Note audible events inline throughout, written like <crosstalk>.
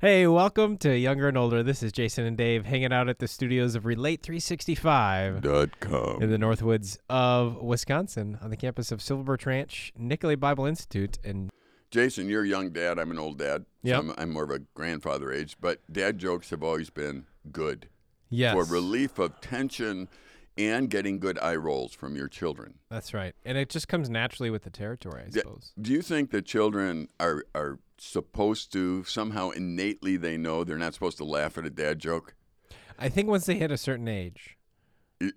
Hey, welcome to Younger and Older. This is Jason and Dave hanging out at the studios of Relate365.com in the Northwoods of Wisconsin on the campus of Silver Birch Ranch, Nicolet Bible Institute. And Jason, you're a young dad. I'm an old dad. So Yep. I'm, I'm more of a grandfather age, but dad jokes have always been good yes, for relief of tension and getting good eye rolls from your children. that's right. And it just comes naturally with the territory, I suppose. Do you think that children are are supposed to somehow innately they know they're not supposed to laugh at a dad joke? I think once they hit a certain age.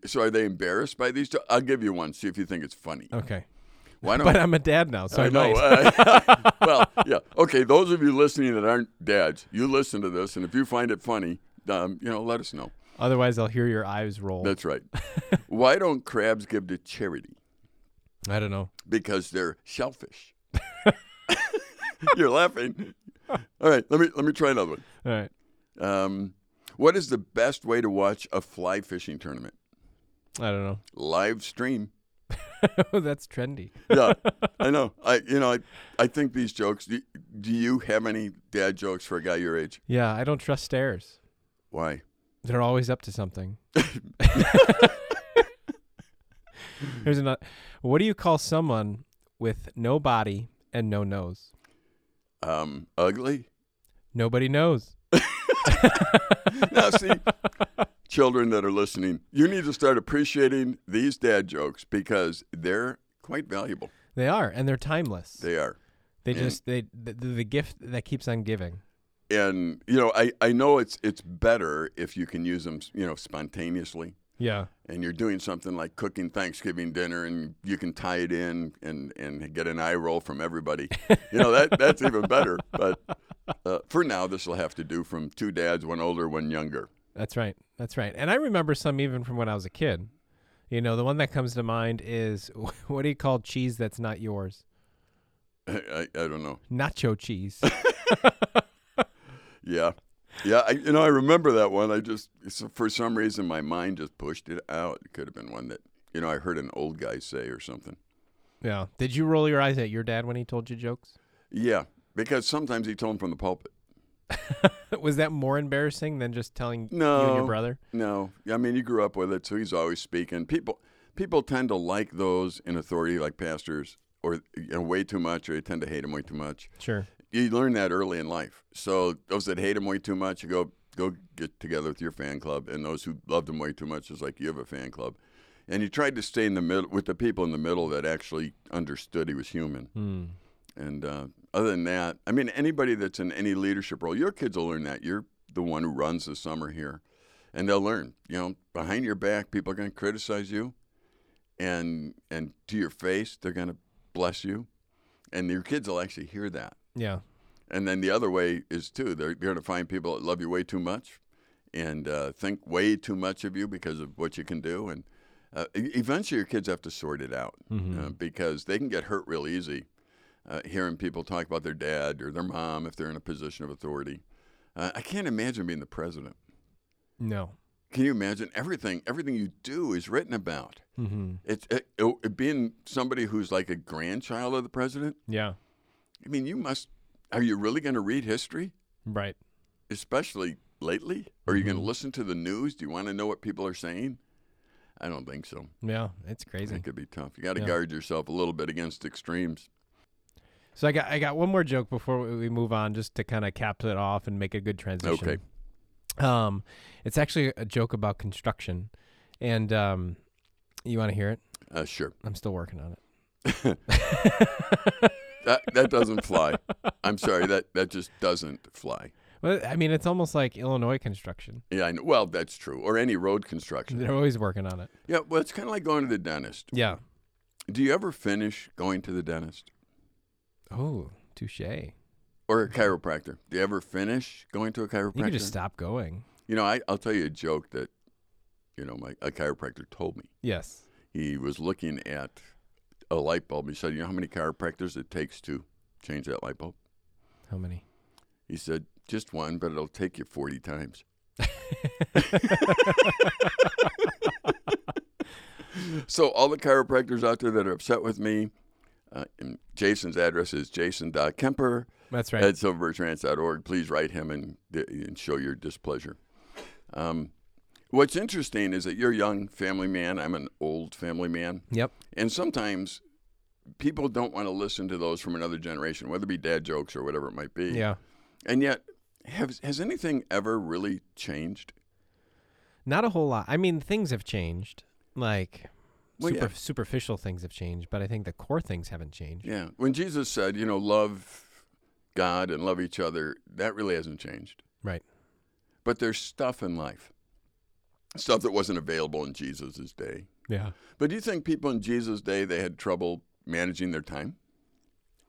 So are they embarrassed by these? Jo- I'll give you one. See if you think it's funny. Okay. Why <laughs> don't But I'm a dad now, so I, I know. might. uh, <laughs> <laughs> well, yeah. Okay, those of you listening that aren't dads, you listen to this, and if you find it funny, um, you know, let us know. Otherwise, I'll hear your eyes roll. That's right. <laughs> Why don't crabs give to charity? I don't know. Because they're shellfish. <laughs> You're laughing. All right, let me let me try another one. All right. Um, what is the best way to watch a fly fishing tournament? I don't know. Live stream. <laughs> That's trendy. Yeah, I know. I you know I, I think these jokes. Do, do you have any dad jokes for a guy your age? Yeah, I don't trust stairs. Why? They're always up to something. <laughs> Here's another. What do you call someone with no body and no nose? Um, ugly. Nobody knows. <laughs> now, see, children that are listening, you need to start appreciating these dad jokes because they're quite valuable. They are, and they're timeless. They are. They and- just they the, the gift that keeps on giving. And you know, I, I know it's it's better if you can use them, you know, spontaneously. Yeah. And you're doing something like cooking Thanksgiving dinner, and you can tie it in and, and get an eye roll from everybody. You know that that's <laughs> even better. But uh, for now, this will have to do from two dads, one older, one younger. That's right. That's right. And I remember some even from when I was a kid. You know, the one that comes to mind is <laughs> what do you call cheese that's not yours? I, I, I don't know. Nacho cheese. <laughs> Yeah, yeah. I, you know, I remember that one. I just for some reason my mind just pushed it out. It could have been one that you know I heard an old guy say or something. yeah. Did you roll your eyes at your dad when he told you jokes? Yeah, because sometimes he told them from the pulpit. <laughs> Was that more embarrassing than just telling no, you and your brother? No, I mean you grew up with it, so he's always speaking. People people tend to like those in authority, like pastors, or you know, way too much, or they tend to hate him way too much. Sure. You learn that early in life. So those that hate him way too much, you go go get together with your fan club, and those who loved him way too much is like you have a fan club. And you tried to stay in the middle with the people in the middle that actually understood he was human. Hmm. And uh, other than that, I mean, anybody that's in any leadership role, your kids will learn that. You're the one who runs the summer here, and they'll learn. You know, behind your back, people are going to criticize you, and and to your face, they're going to bless you, and your kids will actually hear that. Yeah. And then the other way is too. They're, they're going to find people that love you way too much, and uh, think way too much of you because of what you can do. And uh, eventually, your kids have to sort it out Mhm. uh, because they can get hurt real easy. Uh, hearing people talk about their dad or their mom if they're in a position of authority. Uh, I can't imagine being the president. No. Can you imagine everything? Everything you do is written about. Mm-hmm. It's it, it, being somebody who's like a grandchild of the president. Yeah. I mean, you must. Are you really going to read history? Right. especially lately? Are you going to listen to the news? Do you want to know what people are saying? I don't think so. Yeah. It's crazy. It could be tough. You got to Yeah. guard yourself a little bit against extremes. So I got I got one more joke before we we move on, just to kind of cap it off and make a good transition. Okay. Um, it's actually a joke about construction, and um, you want to hear it? Uh, sure. I'm still working on it. <laughs> <laughs> That that doesn't fly. I'm sorry. That that just doesn't fly. Well, I mean, it's almost like Illinois construction. Yeah, I know. Well, that's true. Or any road construction. They're always working on it. Yeah. Well, it's kind of like going to the dentist. Yeah. Do you ever finish going to the dentist Oh, touche. or a chiropractor? Do you ever finish going to a chiropractor? You could just stop going. You know, I, I'll tell you a joke that, you know, my a chiropractor told me. Yes. he was looking at a light bulb. He said, "You know how many chiropractors it takes to change that light bulb?" How many? He said, "Just one, but it'll take you 40 times." <laughs> so all the chiropractors out there that are upset with me, Uh, and Jason's address is jason.kemper That's right. at silverbirchranch.org. Please write him and, and show your displeasure. Um, what's interesting is that you're a young family man. I'm an old family man. yep. And sometimes people don't want to listen to those from another generation, whether it be dad jokes or whatever it might be. Yeah. And yet, has, has anything ever really changed? Not a whole lot. I mean, things have changed. Like Well, super, yeah. superficial things have changed, but I think the core things haven't changed. Yeah. When Jesus said, you know, love God and love each other, that really hasn't changed. Right. But there's stuff in life, stuff that wasn't available in Jesus' day. Yeah. But do you think people in Jesus' day they had trouble managing their time?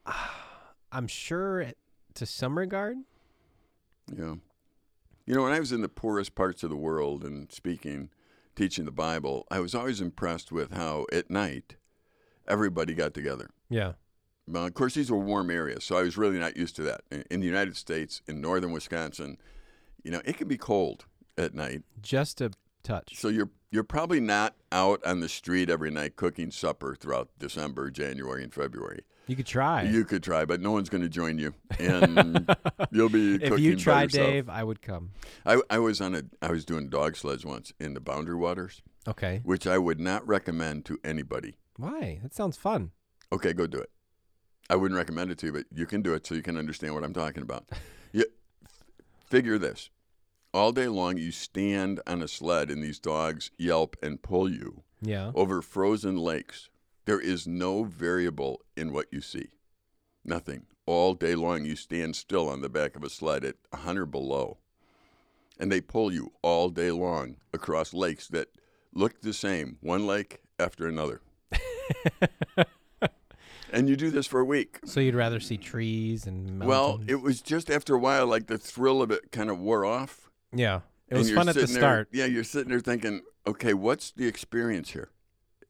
<sighs> I'm sure to some regard. Yeah. You know, when I was in the poorest parts of the world and speaking, teaching the Bible, I was always impressed with how at night everybody got together. Yeah. Well, of course, these were warm areas, so I was really not used to that. In, in the United States, in northern Wisconsin, you know, it can be cold at night. Just a touch. So you're you're probably not out on the street every night cooking supper throughout December, January, and February. You could try. You could try, but no one's going to join you, and <laughs> you'll be if cooking you by. Dave, I would come. I, I was on a I was doing dog sleds once in the Boundary Waters, Okay. which I would not recommend to anybody. Why? That sounds fun. Okay, go do it. I wouldn't recommend it to you, but you can do it so you can understand what I'm talking about. <laughs> you, figure this: all day long, you stand on a sled, and these dogs yelp and pull you Yeah. over frozen lakes. There is no variable in what you see. Nothing. All day long, you stand still on the back of a sled at 100 below, and they pull you all day long across lakes that look the same, one lake after another. <laughs> and you do this for a week. So you'd rather see trees and mountains? Well, it was just after a while, like the thrill of it kind of wore off. Yeah. It was fun at the there- start. yeah, you're sitting there thinking, okay, what's the experience here?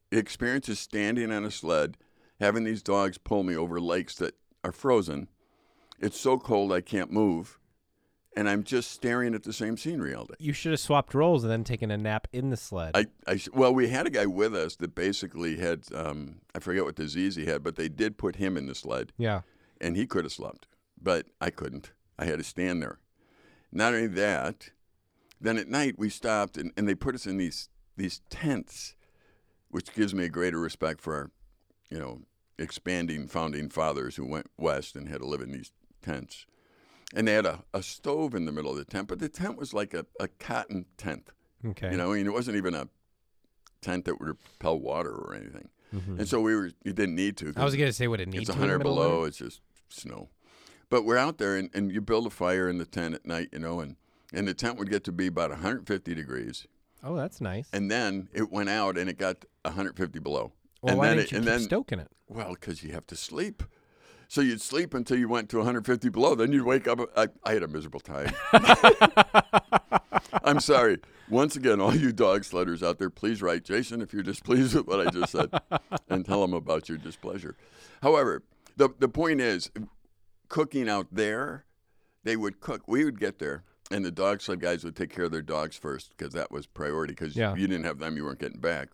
The experience is standing on a sled, having these dogs pull me over lakes that are frozen. It's so cold I can't move, and I'm just staring at the same scenery all day. You should have swapped roles and then taken a nap in the sled. I, I well, we had a guy with us that basically had, um, I forget what disease he had, but they did put him in the sled, yeah. and he could have slept, but I couldn't. I had to stand there. Not only that, then at night we stopped and, and they put us in these these tents, which gives me a greater respect for our, you know, expanding founding fathers who went west and had to live in these tents. And they had a, a stove in the middle of the tent, but the tent was like a, a cotton tent. Okay. You know, I mean, it wasn't even a tent that would repel water or anything. Mhm. And so we were, you didn't need to. I was going to say, would it need It's to in 100 below. It's just snow. But we're out there, and, and you build a fire in the tent at night, you know, and, and the tent would get to be about 150 degrees. Oh, that's nice. And then it went out, and it got 150 below. well, and why then didn't it, you and keep then, stoking it? well, because you have to sleep. So you'd sleep until you went to 150 below. Then you'd wake up. I, I had a miserable time. <laughs> I'm sorry. Once again, all you dog sledders out there, please write Jason if you're displeased with what I just said and tell him about your displeasure. However, the, the point is, cooking out there, they would cook. We would get there, and the dog sled guys would take care of their dogs first because that was priority because Yeah. you didn't have them, you weren't getting back.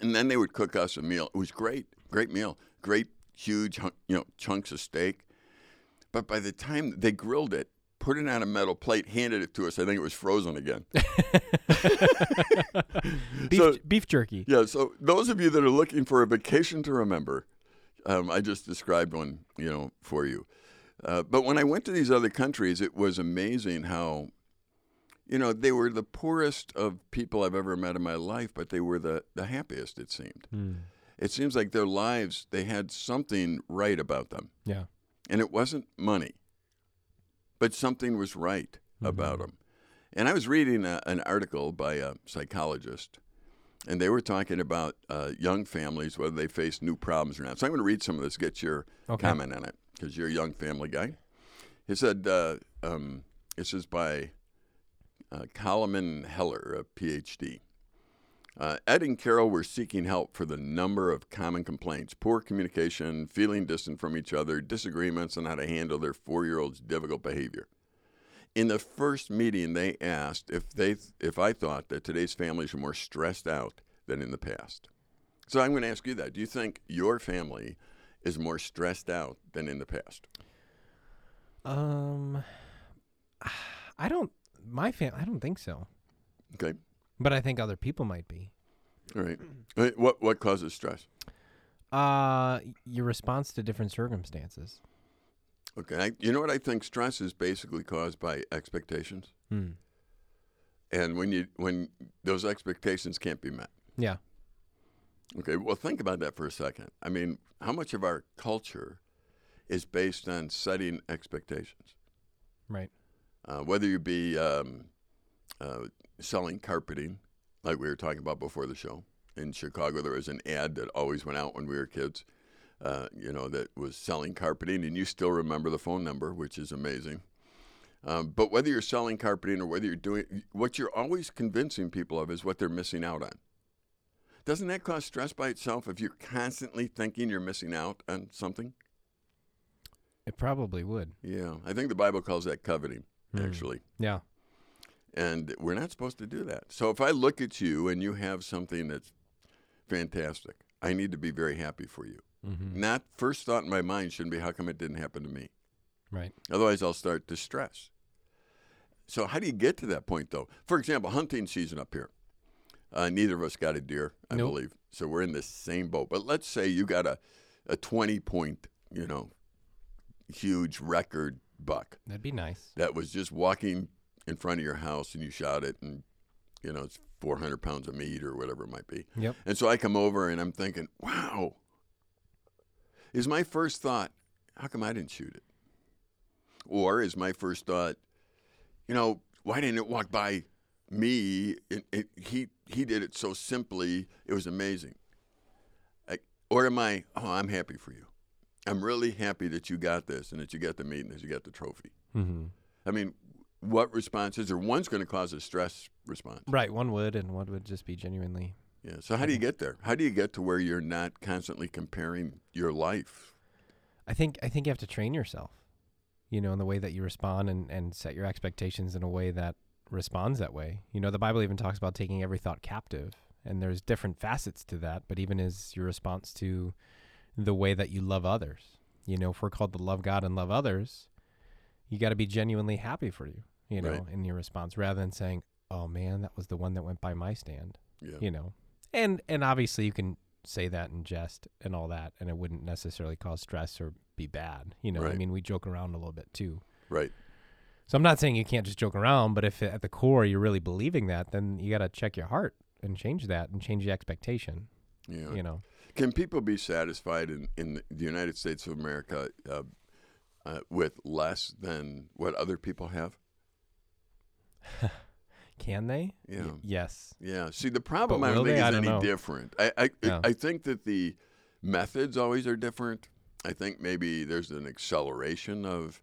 And then they would cook us a meal. It was great, great meal, great huge you know chunks of steak. But by the time they grilled it, put it on a metal plate, handed it to us, I think it was frozen again. <laughs> <laughs> Beef, So- beef jerky. Yeah, so those of you that are looking for a vacation to remember, um, I just described one, you know, for you. Uh, but when I went to these other countries, it was amazing how, you know, they were the poorest of people I've ever met in my life, but they were the, the happiest, it seemed. Mm. It seems like their lives, they had something right about them. Yeah. And it wasn't money, but something was right about them. And I was reading a, an article by a psychologist, and they were talking about uh, young families, whether they face new problems or not. So I'm going to read some of this, get your Okay. comment on it, because you're a young family guy. He said, uh, um, this is by uh, Heller, a PhD. Uh, Ed and Carol were seeking help for the number of common complaints poor communication, feeling distant from each other, disagreements on how to handle their four year old's difficult behavior. In the first meeting, they asked if, they, if I thought that today's families are more stressed out than in the past. So I'm going to ask you that. Do you think your family is more stressed out than in the past? Um, <sighs> I don't. My fam. I don't think so. Okay. But I think other people might be. All right. All right, What what causes stress? Uh, your response to different circumstances. Okay. I, you know what I think stress is basically caused by expectations. Hmm. And when you when those expectations can't be met. Yeah. Okay, well, think about that for a second. I mean, how much of our culture is based on setting expectations? Right. Uh, whether you be um, uh, selling carpeting, like we were talking about before the show. In Chicago, there was an ad that always went out when we were kids, uh, you know, that was selling carpeting, and you still remember the phone number, which is amazing. Um, but whether you're selling carpeting or whether you're doing, what you're always convincing people of is what they're missing out on. Doesn't that cause stress by itself if you're constantly thinking you're missing out on something? It probably would. Yeah, I think the Bible calls that coveting, Hmm. actually. Yeah. And we're not supposed to do that. So if I look at you and you have something that's fantastic, I need to be very happy for you. Mm-hmm. Not first thought in my mind shouldn't be how come it didn't happen to me. Right. Otherwise, I'll start to stress. So how do you get to that point, though? For example, hunting season up here. Uh, neither of us got a deer, I Nope. believe. So we're in the same boat. But let's say you got a, a 20 point, you know, huge record buck That'd be nice. that was just walking in front of your house and you shot it and, you know, it's 400 pounds of meat or whatever it might be. Yep. And so I come over and I'm thinking, wow. Is my first thought, how come I didn't shoot it? Or is my first thought, you know, why didn't it walk by me? It, it, he he did it so simply. It was amazing. I, or am I? Oh, I'm happy for you. I'm really happy that you got this and that you got the meat and that you got the trophy. Mm-hmm. I mean, what response is there? One's going to cause a stress response. Right. One would, and one would just be genuinely. Yeah. So how do you get there? How do you get to where you're not constantly comparing your life? I think. I think you have to train yourself. You know, in the way that you respond and and set your expectations in a way that responds that way. You know, the Bible even talks about taking every thought captive, and there's different facets to that. But even is your response to the way that you love others, you know, if we're called to love God and love others, you got to be genuinely happy for you. You know, Right. in your response, rather than saying, "Oh man, that was the one that went by my stand." Yeah. you know and and obviously you can say that in jest and all that and it wouldn't necessarily cause stress or be bad you know i mean we joke around a little bit too Right. So i'm not saying you can't just joke around but if at the core you're really believing that then you got to check your heart and change that and change the expectation Yeah. you know Can people be satisfied in, in the United States of America uh, uh, with less than what other people have? <laughs> can they Yeah. Y- yes Yeah. See, the problem I don't think they? is I don't any know. different. I I, Yeah. I think that the methods always are different. I think maybe there's an acceleration of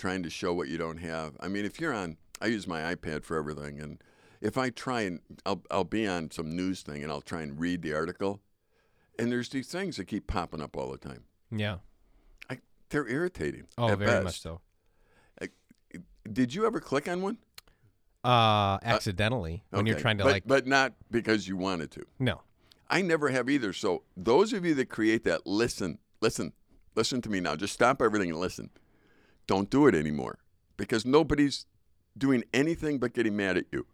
trying to show what you don't have. I mean, if you're on, I use my iPad for everything, and if I try and I'll I'll be on some news thing and I'll try and read the article, and there's these things that keep popping up all the time. yeah They're irritating. oh very best. much so Did you ever click on one? uh accidentally when you're trying to but, like but not because you wanted to. no I never have either. So those of you that create that, listen, listen, listen to me now. Just stop everything and listen. Don't do it anymore because nobody's doing anything but getting mad at you.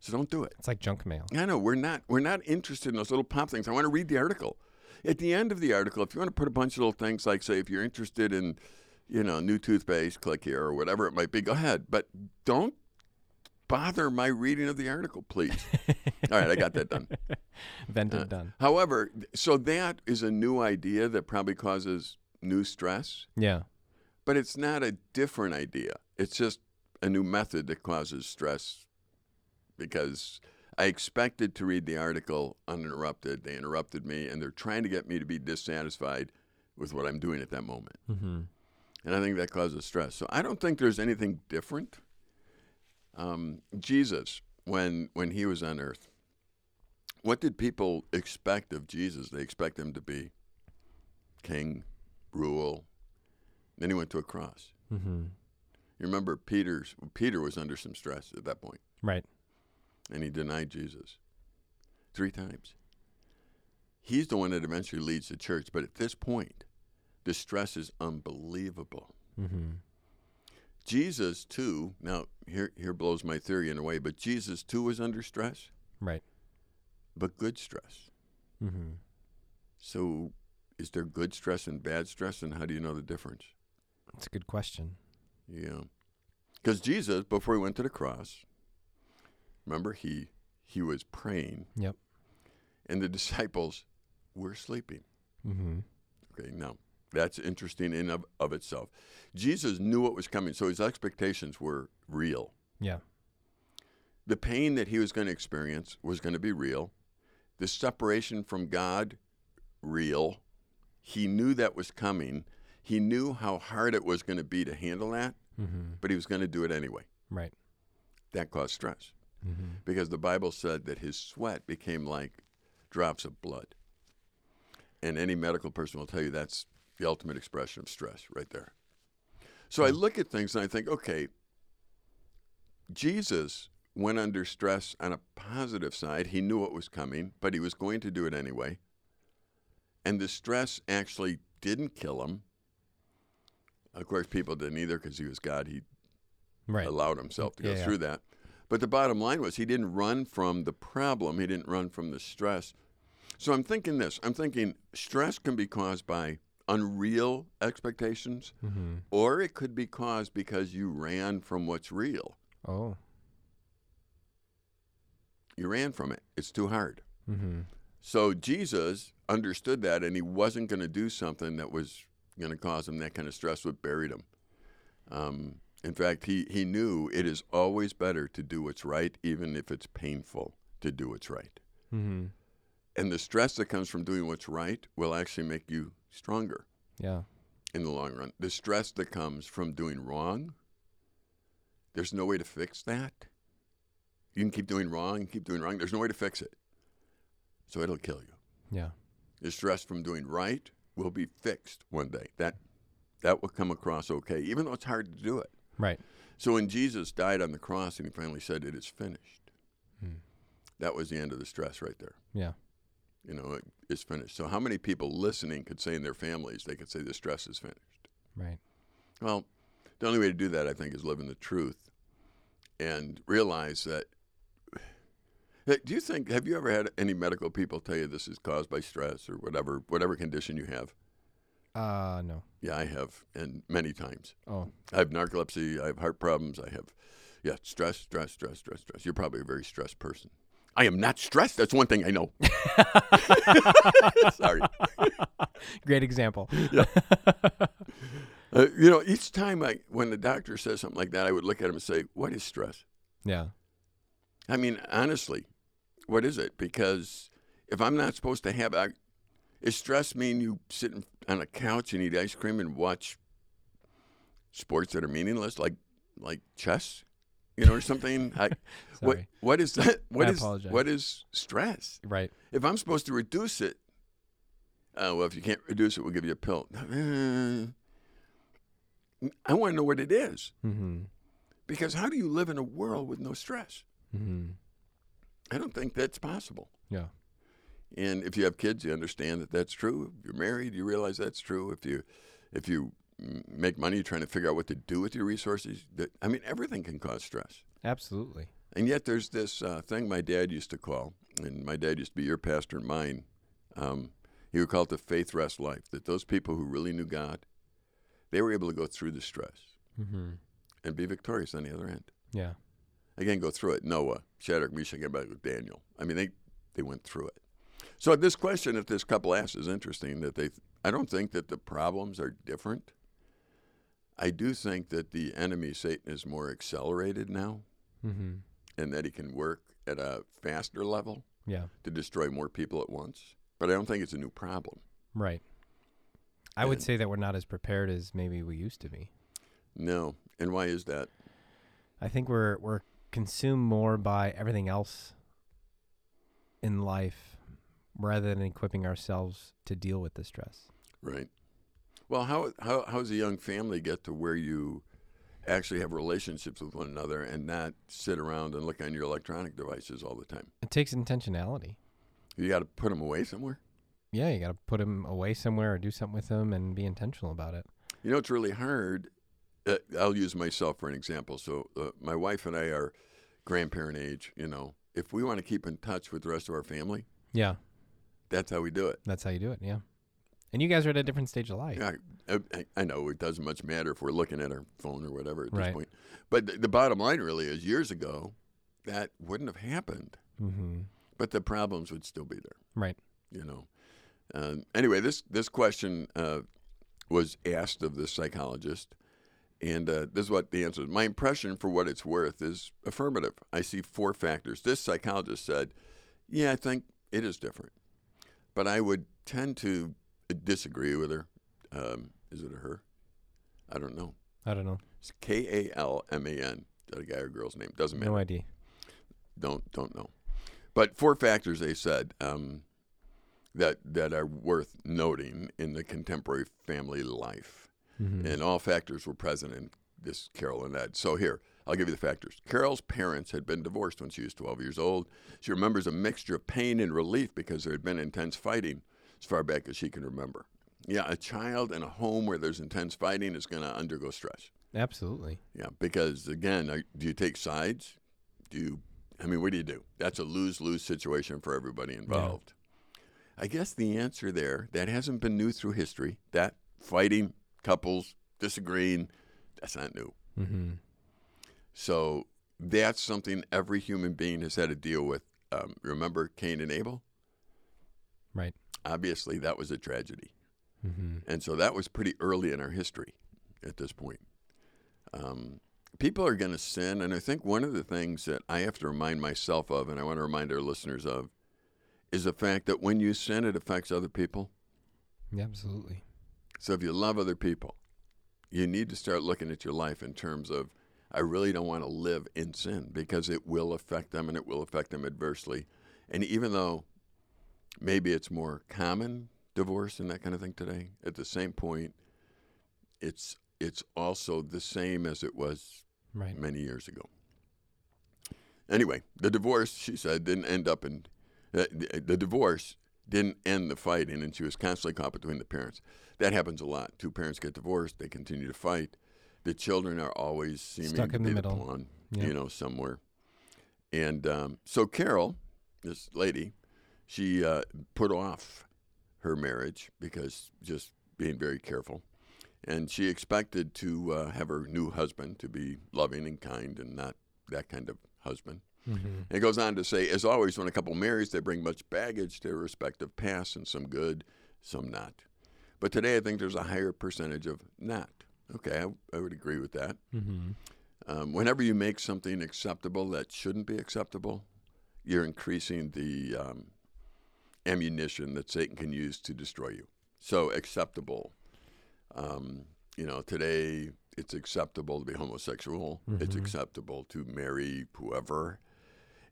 So don't do it. it's like junk mail I know we're not we're not interested in those little pop things. I want to read the article. At the end of the article, if you want to put a bunch of little things like say if you're interested in, you know, new toothpaste, click here or whatever it might be, go ahead. But don't bother my reading of the article, please. <laughs> All right, I got that done. vented Uh, done However, so that is a new idea that probably causes new stress, yeah but it's not a different idea. It's just a new method that causes stress because I expected to read the article uninterrupted. They interrupted me, and they're trying to get me to be dissatisfied with what I'm doing at that moment. mm-hmm. And I think that causes stress. So I don't think there's anything different. Um, Jesus, when when he was on earth, what did people expect of Jesus? They expect him to be king, rule. Then he went to a cross. Mm-hmm. You remember Peter's Peter was under some stress at that point, right and he denied Jesus three times. he's the one that eventually leads the church. But at this point, the stress is unbelievable. Mm-hmm. Jesus too. Now here here blows my theory in a way, but Jesus too was under stress, Right. but good stress. Mm-hmm. So is there good stress and bad stress, and how do you know the difference? That's a good question. Yeah, because Jesus before he went to the cross, remember he he was praying. Yep. And the <laughs> disciples were sleeping. Mm-hmm. Okay, now that's interesting in of, of itself. Jesus knew what was coming, so his expectations were real. Yeah. The pain that he was going to experience was going to be real. The separation from God, real. He knew that was coming. He knew how hard it was going to be to handle that, Mm-hmm. but he was going to do it anyway. Right. That caused stress Mm-hmm. because the Bible said that his sweat became like drops of blood. And any medical person will tell you that's the ultimate expression of stress right there. So I look at things and I think, okay, Jesus went under stress on a positive side. He knew what was coming, but he was going to do it anyway. And the stress actually didn't kill him. Of course, people didn't either because he was God. He Right. allowed himself to go Yeah, yeah. through that. But the bottom line was he didn't run from the problem, he didn't run from the stress. So I'm thinking this I'm thinking stress can be caused by unreal expectations, Mm-hmm. or it could be caused because you ran from what's real. Oh. You ran from it, it's too hard. Mm-hmm. So Jesus understood that, and he wasn't going to do something that was going to cause him that kind of stress, would buried him. Um, in fact, he, he knew it is always better to do what's right, even if it's painful to do what's right. Mm-hmm. And the stress that comes from doing what's right will actually make you stronger Yeah. in the long run. The stress that comes from doing wrong, there's no way to fix that. You can keep doing wrong keep doing wrong. There's no way to fix it. So it'll kill you. Yeah. The stress from doing right will be fixed one day. That that will come across okay, even though it's hard to do it. Right. So when Jesus died on the cross and he finally said, It is finished, Hmm. that was the end of the stress right there. Yeah. You know, it is finished. So how many people listening could say in their families, they could say the stress is finished? Right. Well, the only way to do that, I think, is live in the truth and realize that. Hey, Do you think? Have you ever had any medical people tell you this is caused by stress or whatever, whatever condition you have? Uh no. Yeah, I have, and many times. Oh. I have narcolepsy. I have heart problems. I have, yeah, stress, stress, stress, stress, stress. You're probably a very stressed person. I am not stressed. That's one thing I know. <laughs> Sorry. Great example. Uh, you know, each time I, when the doctor says something like that, I would look at him and say, "What is stress?" yeah. I mean, honestly, what is it? Because if I'm not supposed to have, I, is stress mean you sit on a couch and eat ice cream and watch sports that are meaningless, like like chess, you know, or something? I, <laughs> what what is that? <laughs> What I is apologize. what is stress? Right. If I'm supposed to reduce it, uh, well, if you can't reduce it, we'll give you a pill. I want to know what it is Mm-hmm. because how do you live in a world with no stress? Mm-hmm. I don't think that's possible. Yeah. And if you have kids, you understand that that's true. If you're married, you realize that's true. If you if you make money, you're trying to figure out what to do with your resources. That I mean, everything can cause stress. Absolutely. And yet, there's this uh, thing my dad used to call, and my dad used to be your pastor and mine. Um, he would call it the faith rest life. That those people who really knew God, they were able to go through the stress Mm-hmm. and be victorious on the other end. Yeah. Again, go through it. Noah, Shadrach, Meshach, and Abednego, Daniel. I mean, they they went through it. So this question that this couple asked is interesting. That they, I don't think that the problems are different. I do think that the enemy, Satan, is more accelerated now, Mm-hmm. and that he can work at a faster level Yeah. to destroy more people at once. But I don't think it's a new problem. Right. I would say that we're not as prepared as maybe we used to be. No. And why is that? I think we're we're consumed more by everything else in life rather than equipping ourselves to deal with the stress. Right. Well, how how how does a young family get to where you actually have relationships with one another and not sit around and look on your electronic devices all the time? It takes intentionality. You got to put them away somewhere. Yeah, you got to put them away somewhere or do something with them and be intentional about it. You know, it's really hard. Uh, I'll use myself for an example. So, uh, my wife and I are grandparent age. You know, if we want to keep in touch with the rest of our family, Yeah, that's how we do it. that's how you do it. Yeah. And you guys are at a different stage of life. Yeah, I, I, know it doesn't much matter if we're looking at our phone or whatever at this point. But the, the bottom line really is years ago, that wouldn't have happened. Mm-hmm. But the problems would still be there. Right. you know. Um, anyway, this this question uh, was asked of the psychologist, and uh, this is what the answer is. My impression, for what it's worth, is affirmative. I see four factors. This psychologist said, "Yeah, I think it is different, but I would tend to disagree with her. Um, is it a her? I don't know. I don't know. It's K A L M A N. Is that a guy or girl's name? Doesn't matter No idea. don't don't know. But four factors they said um, that that are worth noting in the contemporary family life, Mhm. and all factors were present in this Carol and Ed. So here, I'll give you the factors. Carol's parents had been divorced when she was 12 years old. She remembers a mixture of pain and relief because there had been intense fighting as far back as she can remember. Yeah, a child in a home where there's intense fighting is going to undergo stress. Absolutely. Yeah, because again, are- do you take sides? Do you? I mean, what do you do? That's a lose-lose situation for everybody involved. I guess the answer there that hasn't been new through history. That fighting, couples disagreeing, that's not new. Mm-hmm. So that's something every human being has had to deal with. Um, remember Cain and Abel? Right. Obviously, that was a tragedy. Mm-hmm. And so that was pretty early in our history at this point. Um, people are going to sin. And I think one of the things that I have to remind myself of, and I want to remind our listeners of, is the fact that when you sin, it affects other people. Yeah, absolutely. So if you love other people, you need to start looking at your life in terms of, I really don't want to live in sin because it will affect them and it will affect them adversely. And even though maybe it's more common divorce and that kind of thing today, at the same point, it's it's also the same as it was Right. many years ago. Anyway, the divorce, she said, didn't end up in uh, the, the divorce didn't end the fighting, and she was constantly caught between the parents. That happens a lot. Two parents get divorced, they continue to fight. The children are always seeming Stuck to in be the the middle. pawn, Yeah. you know, somewhere. And um, so Carol, this lady, she uh, put off her marriage because just being very careful. And she expected to uh, have her new husband to be loving and kind and not that kind of husband. Mm-hmm. It goes on to say, as always, when a couple marries, they bring much baggage to their respective pasts, and some good, some not. But today, I think there's a higher percentage of not. Okay, I, I would agree with that. Mm-hmm. Um, whenever you make something acceptable that shouldn't be acceptable, you're increasing the um, ammunition that Satan can use to destroy you. So, acceptable. Um, you know, today it's acceptable to be homosexual. It's Mhm. acceptable to marry whoever.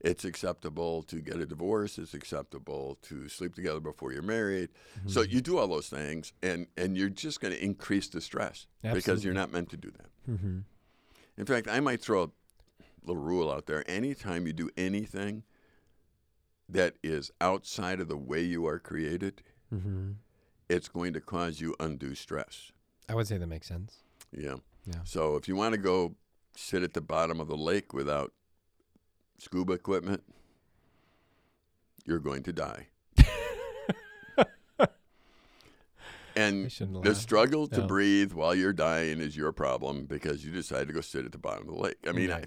It's acceptable to get a divorce. It's acceptable to sleep together before you're married. So you do all those things, and, and you're just going to increase the stress because you're not meant to do that. Mm-hmm. In fact, I might throw a little rule out there. Anytime you do anything that is outside of the way you are created, Mm-hmm. it's going to cause you undue stress. I would say that makes sense. Yeah. Yeah. So if you want to go sit at the bottom of the lake without scuba equipment, you're going to die. <laughs> And the struggle to No. breathe while you're dying is your problem because you decided to go sit at the bottom of the lake. I mean, I,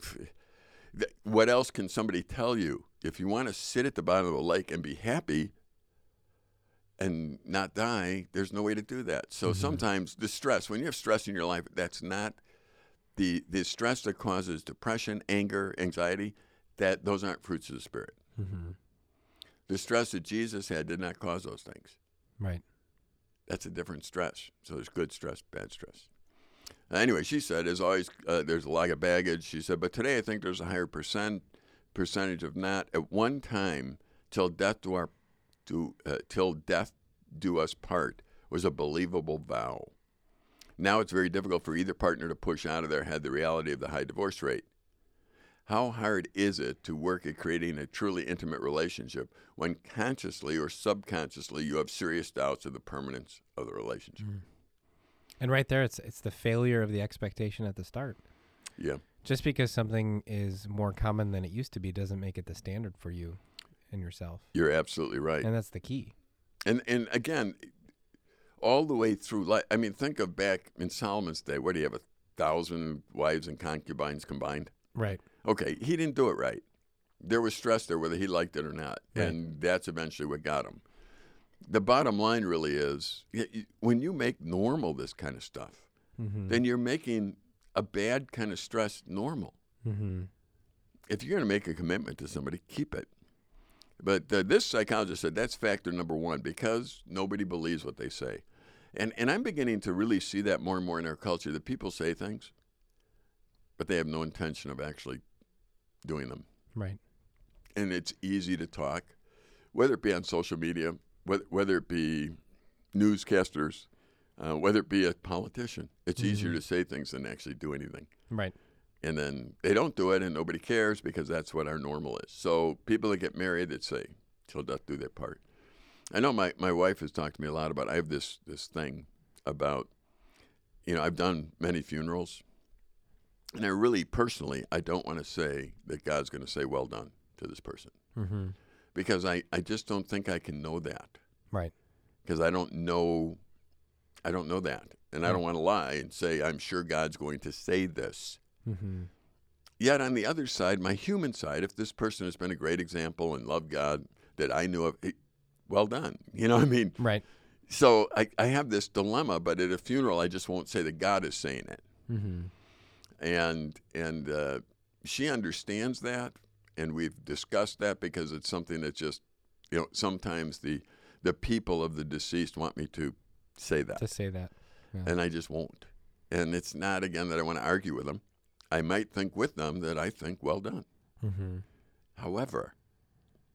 what else can somebody tell you? If you want to sit at the bottom of the lake and be happy and not die, there's no way to do that. So Mhm. sometimes the stress, when you have stress in your life, that's not the the stress that causes depression, anger, anxiety. That those aren't fruits of the spirit. Mm-hmm. The stress that Jesus had did not cause those things. Right. That's a different stress. So there's good stress, bad stress. Uh, anyway, she said, as always, uh, there's a lot of baggage. She said, but today I think there's a higher percent percentage of not. At one time, till death do our, do, uh, till death do us part was a believable vow. Now it's very difficult for either partner to push out of their head the reality of the high divorce rate. How hard is it to work at creating a truly intimate relationship when consciously or subconsciously you have serious doubts of the permanence of the relationship? Mm. And right there, it's it's the failure of the expectation at the start. Yeah. Just because something is more common than it used to be doesn't make it the standard for you and yourself. You're absolutely right. And that's the key. And and again, all the way through life. I mean, think of back in Solomon's day. What do you have? A thousand wives and concubines combined. Right. Okay, he didn't do it right. There was stress there, whether he liked it or not, Right. and that's eventually what got him. The bottom line really is, when you make normal this kind of stuff, Mm-hmm. then you're making a bad kind of stress normal. mm-hmm. if you're going to make a commitment to somebody, keep it. But uh, this psychologist said that's factor number one because nobody believes what they say. And, and I'm beginning to really see that more and more in our culture that people say things, but they have no intention of actually doing them. Right. And it's easy to talk, whether it be on social media, whether, whether it be newscasters, uh, whether it be a politician. It's easier Mhm. to say things than actually do anything Right. and then they don't do it and nobody cares because that's what our normal is so people that get married that say till death do their part i know my, my wife has talked to me a lot about i have this this thing about you know i've done many funerals and i really personally i don't want to say that god's going to say well done to this person Mm-hmm. because i, I just don't think i can know that Right. because i don't know i don't know that and i don't want to lie and say i'm sure god's going to say this Mm-hmm. Yet on the other side, my human side, if this person has been a great example and loved God that I knew of, eh, well done. You know what I mean? Right. So I, I have this dilemma, but at a funeral, I just won't say that God is saying it. Mm-hmm. And and uh, she understands that, and we've discussed that because it's something that just, you know, sometimes the the people of the deceased want me to say that, To say that. and I just won't. And it's not again that I want to argue with them. I might think with them that I think well done. Mm-hmm. However,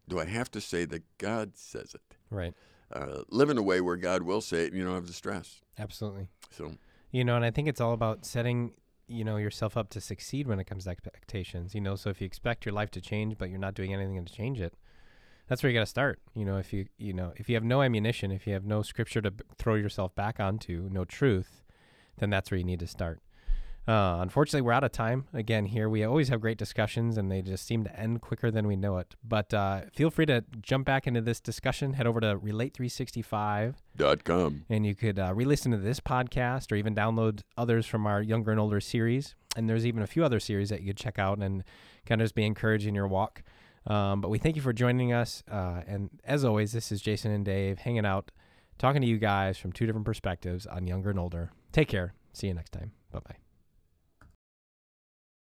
do I have to say that God says it? Right. Uh, live in a way where God will say it and you don't have the stress. Absolutely. So, You know, and I think it's all about setting, you know, yourself up to succeed when it comes to expectations. You know, so if you expect your life to change, but you're not doing anything to change it, that's where you got to start. You know, if you, you know, if you have no ammunition, if you have no scripture to b- throw yourself back onto, no truth, then that's where you need to start. Uh, unfortunately, we're out of time again here. We always have great discussions and they just seem to end quicker than we know it. But uh, feel free to jump back into this discussion. Head over to Relate 365 dot com. and you could uh, re-listen to this podcast or even download others from our younger and older series and there's even a few other series that you could check out and kind of just be encouraged in your walk um, but we thank you for joining us uh, and as always this is jason and dave hanging out talking to you guys from two different perspectives on younger and older take care see you next time bye-bye